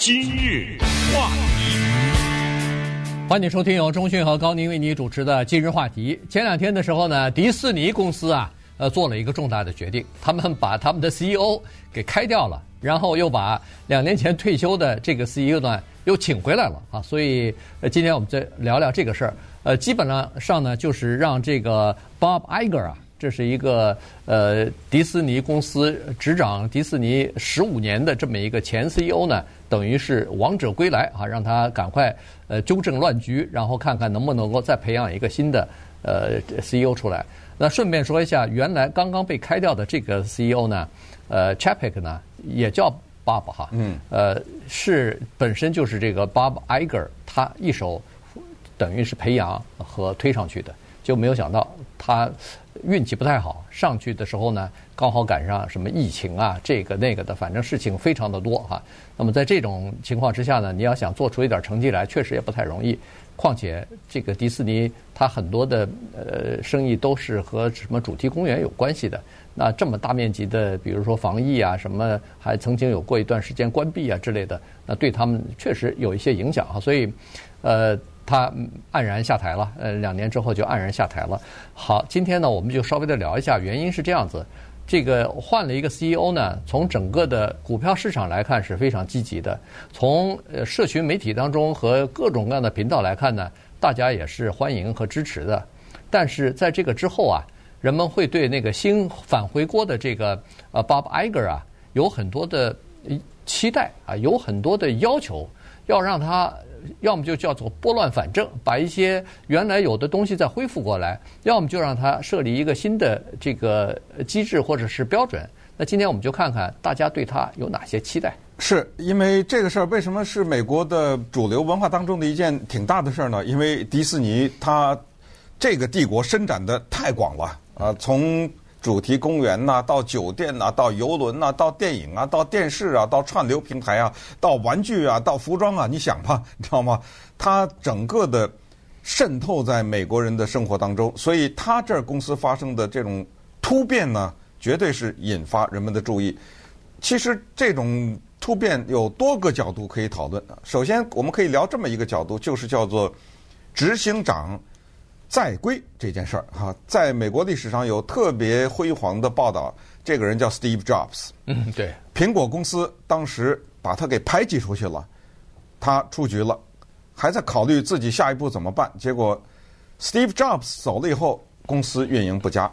今日话题，欢迎收听由钟讯和高宁为你主持的今日话题。前两天的时候呢，迪士尼公司啊，呃，做了一个重大的决定，他们把他们的 CEO 给开掉了，然后又把两年前退休的这个 CEO 呢又请回来了啊。所以，呃，今天我们再聊聊这个事儿。呃，基本上上呢，就是让这个 Bob Iger 啊。这是一个呃迪士尼公司执掌迪士尼十五年的这么一个前 CEO 呢，等于是王者归来啊，让他赶快呃纠正乱局，然后看看能不能够再培养一个新的呃 CEO 出来。那顺便说一下，原来刚刚被开掉的这个 CEO 呢，呃 Chapek 呢也叫 Bob 哈，嗯，呃是本身就是这个 Bob Iger 他一手等于是培养和推上去的，就没有想到他。运气不太好，上去的时候呢，刚好赶上什么疫情啊，这个那个的，反正事情非常的多哈。那么在这种情况之下呢，你要想做出一点成绩来，确实也不太容易。况且这个迪士尼它很多的呃生意都是和什么主题公园有关系的。那这么大面积的，比如说防疫啊什么，还曾经有过一段时间关闭啊之类的，那对他们确实有一些影响哈。所以，呃。他黯然下台了，呃，两年之后就黯然下台了。好，今天呢，我们就稍微的聊一下，原因是这样子，这个换了一个 CEO 呢，从整个的股票市场来看是非常积极的，从呃社群媒体当中和各种各样的频道来看呢，大家也是欢迎和支持的。但是在这个之后啊，人们会对那个新返回锅的这个呃 Bob Iger 啊有很多的期待啊，有很多的要求，要让他。要么就叫做拨乱反正，把一些原来有的东西再恢复过来；要么就让它设立一个新的这个机制或者是标准。那今天我们就看看大家对它有哪些期待。是因为这个事儿为什么是美国的主流文化当中的一件挺大的事儿呢？因为迪士尼它这个帝国伸展的太广了啊，从。主题公园呐，到酒店呐，到游轮呐，到电影啊，到电视啊，到串流平台啊，到玩具啊，到服装啊，你想吧，你知道吗？它整个的渗透在美国人的生活当中，所以它这儿公司发生的这种突变呢，绝对是引发人们的注意。其实这种突变有多个角度可以讨论。首先，我们可以聊这么一个角度，就是叫做执行长。在归这件事儿哈，在美国历史上有特别辉煌的报道。这个人叫 Steve Jobs，嗯，对，苹果公司当时把他给排挤出去了，他出局了，还在考虑自己下一步怎么办。结果 Steve Jobs 走了以后，公司运营不佳，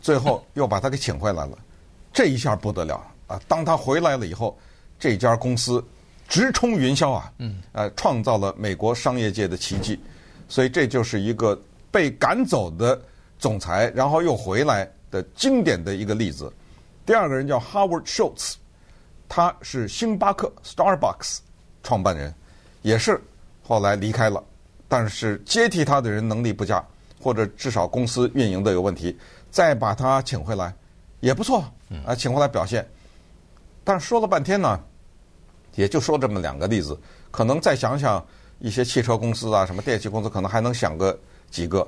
最后又把他给请回来了。这一下不得了啊！当他回来了以后，这家公司直冲云霄啊，嗯，呃，创造了美国商业界的奇迹。所以这就是一个。被赶走的总裁，然后又回来的经典的一个例子。第二个人叫 Howard Schultz，他是星巴克 （Starbucks） 创办人，也是后来离开了。但是接替他的人能力不佳，或者至少公司运营的有问题，再把他请回来也不错啊，请回来表现。但是说了半天呢，也就说这么两个例子。可能再想想一些汽车公司啊，什么电器公司，可能还能想个。几个，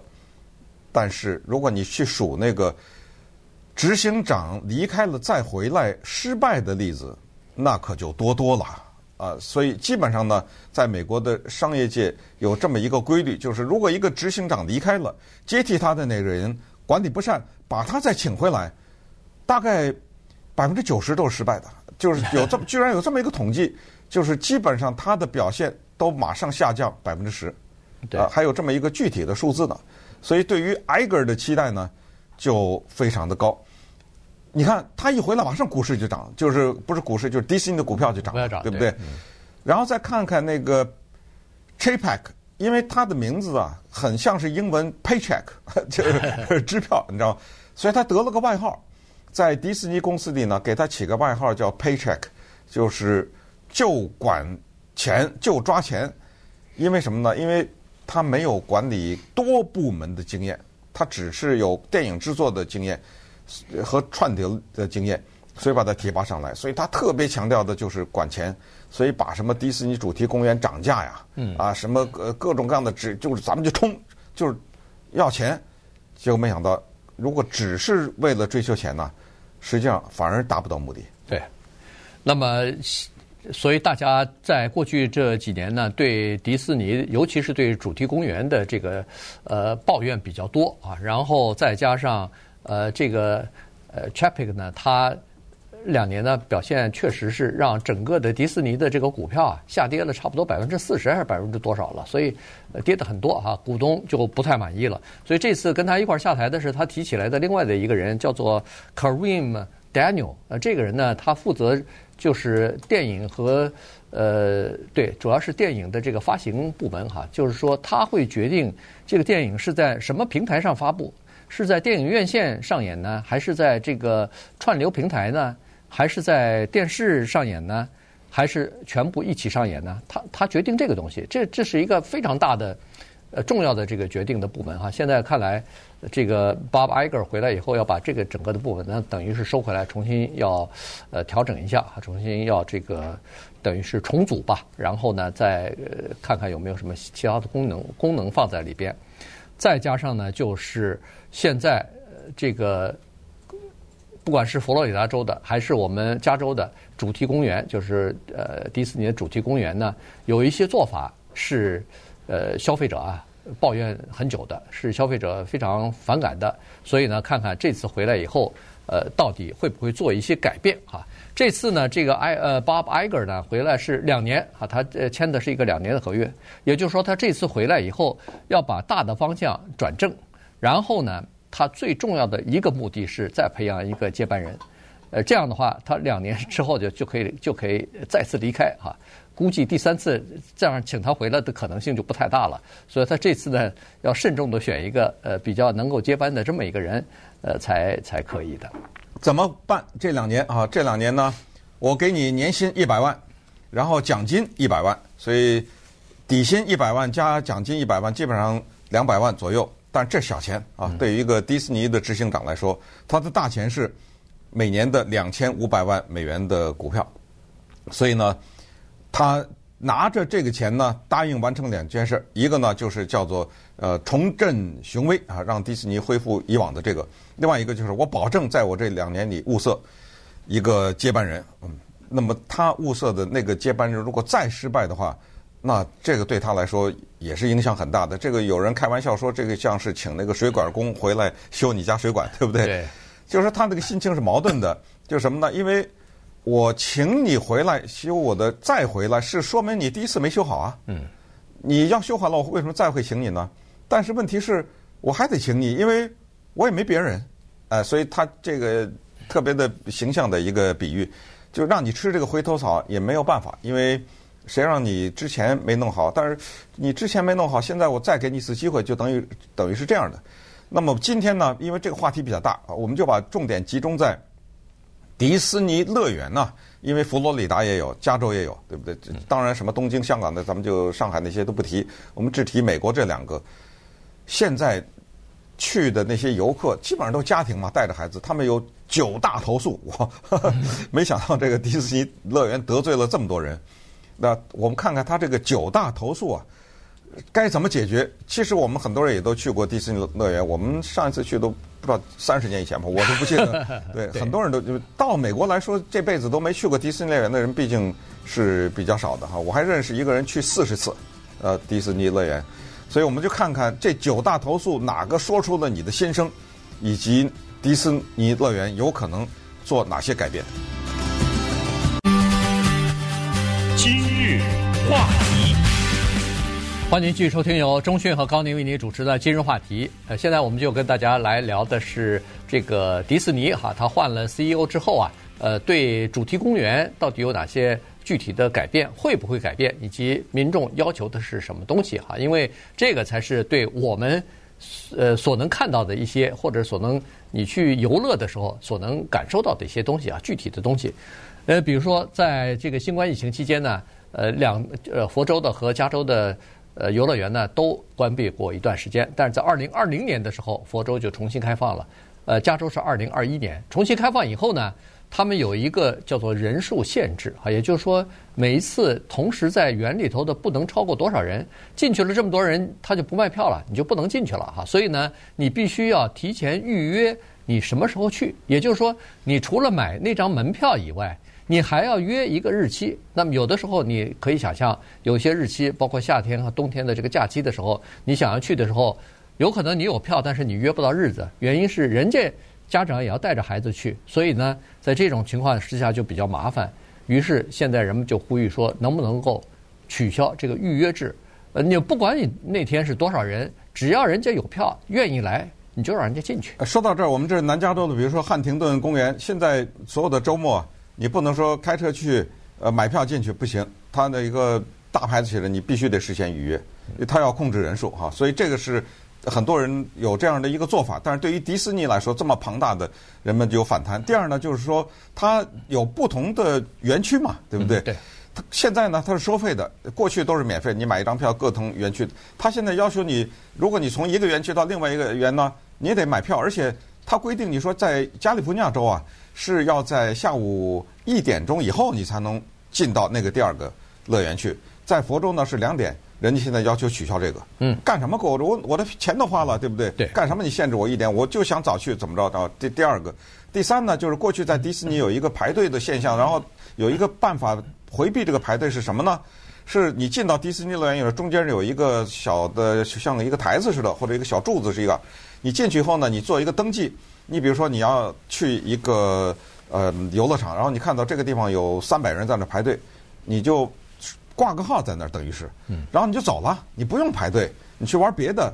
但是如果你去数那个执行长离开了再回来失败的例子，那可就多多了啊！所以基本上呢，在美国的商业界有这么一个规律，就是如果一个执行长离开了，接替他的那个人管理不善，把他再请回来，大概百分之九十都是失败的。就是有这么 居然有这么一个统计，就是基本上他的表现都马上下降百分之十。对啊，还有这么一个具体的数字呢，所以对于艾格尔的期待呢，就非常的高。你看他一回来，马上股市就涨，就是不是股市，就是迪士尼的股票就涨，对不对？嗯、然后再看看那个 Chapek，因为他的名字啊，很像是英文 paycheck，就是支票，你知道吗？所以他得了个外号，在迪士尼公司里呢，给他起个外号叫 paycheck，就是就管钱，就抓钱，因为什么呢？因为他没有管理多部门的经验，他只是有电影制作的经验和串流的经验，所以把他提拔上来。所以他特别强调的就是管钱，所以把什么迪士尼主题公园涨价呀，啊什么各各种各样的只就是咱们就冲，就是要钱。结果没想到，如果只是为了追求钱呢，实际上反而达不到目的。对，那么。所以大家在过去这几年呢，对迪士尼，尤其是对主题公园的这个呃抱怨比较多啊。然后再加上呃这个呃 Chapek 呢，他两年呢表现确实是让整个的迪士尼的这个股票啊下跌了差不多百分之四十还是百分之多少了，所以跌得很多哈，股东就不太满意了。所以这次跟他一块下台的是他提起来的另外的一个人，叫做 Kareem Daniel。呃，这个人呢，他负责。就是电影和呃，对，主要是电影的这个发行部门哈，就是说他会决定这个电影是在什么平台上发布，是在电影院线上演呢，还是在这个串流平台呢，还是在电视上演呢，还是全部一起上演呢？他他决定这个东西，这这是一个非常大的。呃，重要的这个决定的部门哈，现在看来，这个 Bob Iger 回来以后要把这个整个的部门呢，等于是收回来，重新要呃调整一下，重新要这个等于是重组吧，然后呢再呃看看有没有什么其他的功能功能放在里边，再加上呢就是现在这个不管是佛罗里达州的还是我们加州的主题公园，就是呃迪士尼的主题公园呢，有一些做法是。呃，消费者啊，抱怨很久的，是消费者非常反感的，所以呢，看看这次回来以后，呃，到底会不会做一些改变哈？这次呢，这个埃呃 Bob Iger 呢回来是两年啊，他签的是一个两年的合约，也就是说，他这次回来以后要把大的方向转正，然后呢，他最重要的一个目的是再培养一个接班人，呃，这样的话，他两年之后就就可以就可以再次离开哈。估计第三次这样请他回来的可能性就不太大了，所以他这次呢要慎重的选一个呃比较能够接班的这么一个人，呃才才可以的。怎么办？这两年啊，这两年呢，我给你年薪一百万，然后奖金一百万，所以底薪一百万加奖金一百万，基本上两百万左右。但这小钱啊，嗯、对于一个迪士尼的执行长来说，他的大钱是每年的两千五百万美元的股票，所以呢。他拿着这个钱呢，答应完成两件事，一个呢就是叫做呃重振雄威啊，让迪士尼恢复以往的这个；另外一个就是我保证在我这两年里物色一个接班人。嗯，那么他物色的那个接班人如果再失败的话，那这个对他来说也是影响很大的。这个有人开玩笑说，这个像是请那个水管工回来修你家水管，对不对？对。就是说他那个心情是矛盾的，就是什么呢？因为我请你回来修我的，再回来是说明你第一次没修好啊。嗯，你要修好了，我为什么再会请你呢？但是问题是，我还得请你，因为我也没别人，哎，所以他这个特别的形象的一个比喻，就让你吃这个回头草也没有办法，因为谁让你之前没弄好？但是你之前没弄好，现在我再给你一次机会，就等于等于是这样的。那么今天呢，因为这个话题比较大啊，我们就把重点集中在。迪士尼乐园呢？因为佛罗里达也有，加州也有，对不对？当然，什么东京、香港的，咱们就上海那些都不提，我们只提美国这两个。现在去的那些游客基本上都家庭嘛，带着孩子，他们有九大投诉。我 没想到这个迪士尼乐园得罪了这么多人。那我们看看他这个九大投诉啊，该怎么解决？其实我们很多人也都去过迪士尼乐园，我们上一次去都。不知道三十年以前吧，我都不记得。对，对很多人都就到美国来说，这辈子都没去过迪士尼乐园的人，毕竟是比较少的哈。我还认识一个人去四十次，呃，迪士尼乐园。所以我们就看看这九大投诉哪个说出了你的心声，以及迪士尼乐园有可能做哪些改变。欢迎继续收听由中讯和高宁为您主持的今日话题。呃，现在我们就跟大家来聊的是这个迪士尼哈，它换了 CEO 之后啊，呃，对主题公园到底有哪些具体的改变，会不会改变，以及民众要求的是什么东西哈？因为这个才是对我们呃所能看到的一些，或者所能你去游乐的时候所能感受到的一些东西啊，具体的东西。呃，比如说在这个新冠疫情期间呢，呃，两呃佛州的和加州的。呃，游乐园呢都关闭过一段时间，但是在二零二零年的时候，佛州就重新开放了。呃，加州是二零二一年重新开放以后呢，他们有一个叫做人数限制啊，也就是说每一次同时在园里头的不能超过多少人，进去了这么多人，他就不卖票了，你就不能进去了哈。所以呢，你必须要提前预约你什么时候去，也就是说，你除了买那张门票以外，你还要约一个日期。那么有的时候你可以想象，有些日期，包括夏天和冬天的这个假期的时候，你想要去的时候，有可能你有票，但是你约不到日子，原因是人家家长也要带着孩子去，所以呢，在这种情况之下就比较麻烦。于是现在人们就呼吁说，能不能够取消这个预约制？呃，你不管你那天是多少人，只要人家有票，愿意来。你就让人家进去。说到这儿，我们这是南加州的，比如说汉廷顿公园，现在所有的周末，你不能说开车去，呃，买票进去不行。它的一个大牌子写着，你必须得事先预约，它要控制人数哈。所以这个是很多人有这样的一个做法。但是对于迪士尼来说，这么庞大的，人们就有反弹。第二呢，就是说它有不同的园区嘛，对不对？对。它现在呢，它是收费的，过去都是免费，你买一张票各同园区。它现在要求你，如果你从一个园区到另外一个园呢，你也得买票，而且它规定你说在加利福尼亚州啊，是要在下午一点钟以后你才能进到那个第二个乐园去，在佛州呢是两点，人家现在要求取消这个。嗯。干什么？我我我的钱都花了，对不对？对。干什么？你限制我一点，我就想早去，怎么着？到第第二个，第三呢，就是过去在迪士尼有一个排队的现象，然后有一个办法。回避这个排队是什么呢？是你进到迪士尼乐园以后，中间有一个小的像一个台子似的，或者一个小柱子是一个。你进去以后呢，你做一个登记。你比如说你要去一个呃游乐场，然后你看到这个地方有三百人在那排队，你就挂个号在那儿，等于是，然后你就走了，你不用排队，你去玩别的。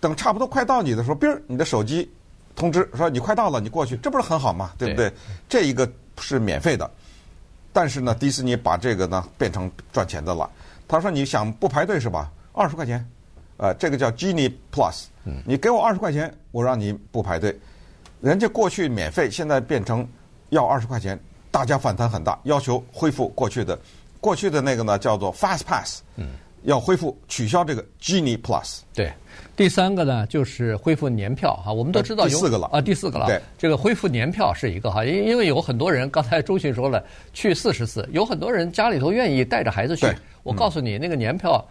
等差不多快到你的时候，哔儿，你的手机通知说你快到了，你过去，这不是很好吗？对不对？对这一个是免费的。但是呢，迪士尼把这个呢变成赚钱的了。他说：“你想不排队是吧？二十块钱，呃，这个叫 Genie Plus，你给我二十块钱，我让你不排队。人家过去免费，现在变成要二十块钱，大家反弹很大，要求恢复过去的，过去的那个呢叫做 Fast Pass，要恢复取消这个 Genie Plus。对。”第三个呢，就是恢复年票哈。我们都知道有第四个了啊，第四个了。对，这个恢复年票是一个哈，因因为有很多人，刚才周迅说了，去四十次，有很多人家里头愿意带着孩子去。我告诉你，那个年票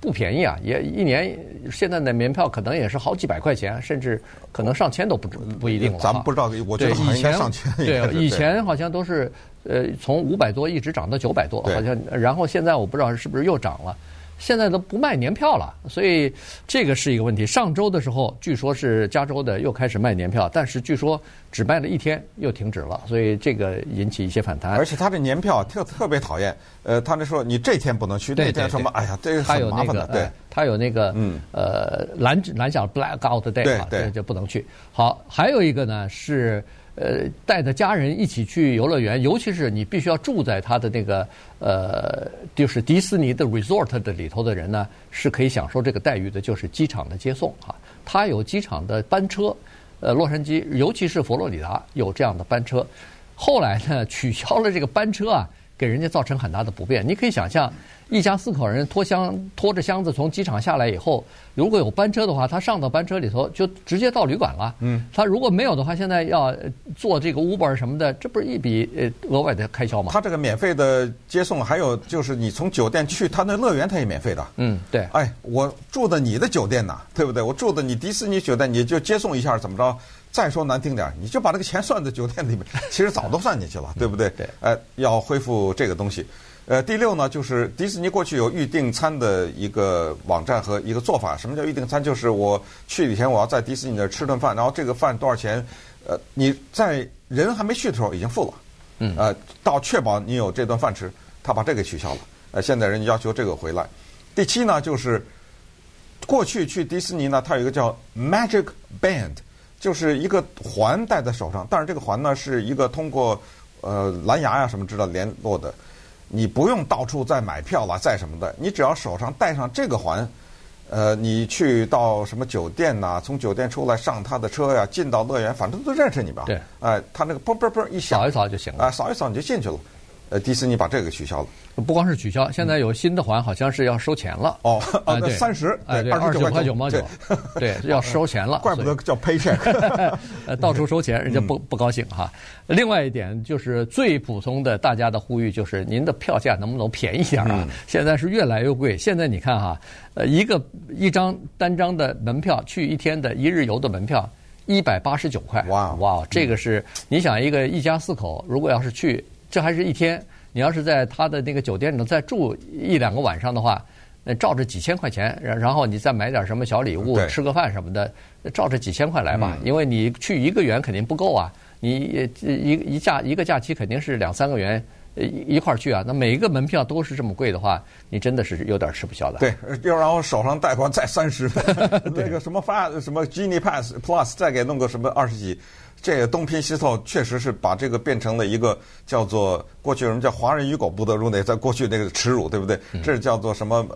不便宜啊，也一年现在的年票可能也是好几百块钱，甚至可能上千都不不一定了。咱们不知道，我觉得以前上千。对，以前好像都是呃从五百多一直涨到九百多，好像，然后现在我不知道是不是又涨了。现在都不卖年票了，所以这个是一个问题。上周的时候，据说是加州的又开始卖年票，但是据说只卖了一天又停止了，所以这个引起一些反弹。而且他这年票特特别讨厌，呃，他那说你这天不能去，那天什么？哎呀，这个很麻烦的。对，他有那个嗯呃蓝蓝小 Black Out Day 啊，对，就不能去。好，还有一个呢是。呃，带着家人一起去游乐园，尤其是你必须要住在他的那个呃，就是迪士尼的 resort 的里头的人呢，是可以享受这个待遇的，就是机场的接送啊。他有机场的班车，呃，洛杉矶，尤其是佛罗里达有这样的班车。后来呢，取消了这个班车啊，给人家造成很大的不便。你可以想象。一家四口人拖箱拖着箱子从机场下来以后，如果有班车的话，他上到班车里头就直接到旅馆了。嗯，他如果没有的话，现在要坐这个 Uber 什么的，这不是一笔呃额外的开销吗？他这个免费的接送，还有就是你从酒店去他那乐园，他也免费的。嗯，对。哎，我住的你的酒店呐，对不对？我住的你迪士尼酒店，你就接送一下，怎么着？再说难听点，你就把这个钱算在酒店里面，其实早都算进去了，对不对？对。呃，要恢复这个东西。呃，第六呢，就是迪士尼过去有预订餐的一个网站和一个做法。什么叫预订餐？就是我去以前我要在迪士尼那儿吃顿饭，然后这个饭多少钱？呃，你在人还没去的时候已经付了。嗯。呃，到确保你有这顿饭吃，他把这个取消了。呃，现在人家要求这个回来。第七呢，就是过去去迪士尼呢，它有一个叫 Magic Band，就是一个环戴在手上，但是这个环呢是一个通过呃蓝牙呀什么知道联络的。你不用到处再买票了，再什么的，你只要手上戴上这个环，呃，你去到什么酒店呐、啊，从酒店出来上他的车呀，进到乐园，反正都认识你吧？对，哎、呃，他那个啵啵啵一响，扫一扫就行了。啊、呃，扫一扫你就进去了。呃，迪士尼把这个取消了。不光是取消，现在有新的环，好像是要收钱了。哦，啊，对，三十，哎，对，二十九块九毛九，对，要收钱了。怪不得叫 paycheck。呃，到处收钱，人家不不高兴哈。另外一点就是最普通的，大家的呼吁就是您的票价能不能便宜点啊？现在是越来越贵。现在你看哈，呃，一个一张单张的门票，去一天的一日游的门票，一百八十九块。哇哇，这个是你想一个一家四口，如果要是去。这还是一天。你要是在他的那个酒店里再住一两个晚上的话，那照着几千块钱，然然后你再买点什么小礼物，吃个饭什么的，照着几千块来吧。因为你去一个园肯定不够啊，你一一假一个假期肯定是两三个元。一一块儿去啊？那每一个门票都是这么贵的话，你真的是有点吃不消的。对，要然后手上贷款再三十，那个什么发什么 Genie Pass Plus 再给弄个什么二十几，这个东拼西凑，确实是把这个变成了一个叫做过去什么叫华人与狗不得入内，在过去那个耻辱，对不对？这是叫做什么？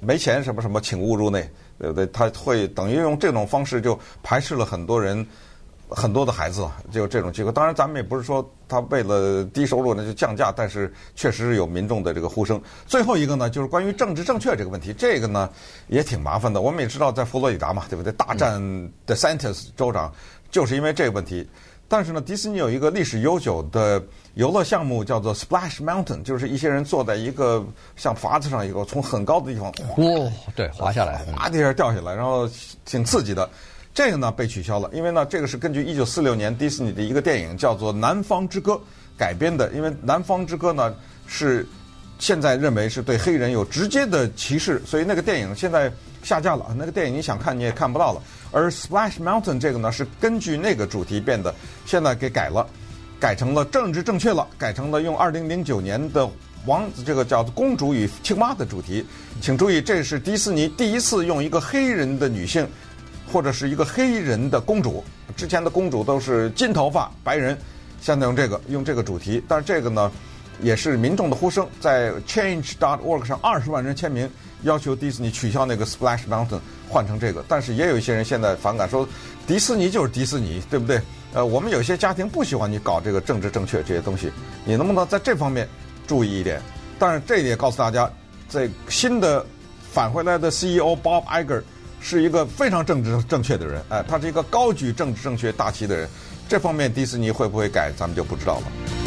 没钱什么什么，请勿入内，对不对？他会等于用这种方式就排斥了很多人。很多的孩子就这种机会，当然咱们也不是说他为了低收入呢就降价，但是确实是有民众的这个呼声。最后一个呢，就是关于政治正确这个问题，这个呢也挺麻烦的。我们也知道，在佛罗里达嘛，对不对？大战 DeSantis 州长就是因为这个问题。但是呢，迪士尼有一个历史悠久的游乐项目叫做 Splash Mountain，就是一些人坐在一个像筏子上，以后从很高的地方，哦，对，滑下来，哗的一下掉下来，然后挺刺激的。这个呢被取消了，因为呢这个是根据一九四六年迪士尼的一个电影叫做《南方之歌》改编的，因为《南方之歌》呢是现在认为是对黑人有直接的歧视，所以那个电影现在下架了。那个电影你想看你也看不到了。而 Splash Mountain 这个呢是根据那个主题变的，现在给改了，改成了政治正确了，改成了用二零零九年的王子这个叫做公主与青蛙的主题。请注意，这是迪士尼第一次用一个黑人的女性。或者是一个黑人的公主，之前的公主都是金头发白人，现在用这个用这个主题，但是这个呢，也是民众的呼声，在 Change.org 上二十万人签名，要求迪士尼取消那个 Splash Mountain，换成这个。但是也有一些人现在反感，说迪士尼就是迪士尼，对不对？呃，我们有些家庭不喜欢你搞这个政治正确这些东西，你能不能在这方面注意一点？但是这也告诉大家，这新的返回来的 CEO Bob Iger。是一个非常政治正确的人，哎，他是一个高举政治正确大旗的人，这方面迪士尼会不会改，咱们就不知道了。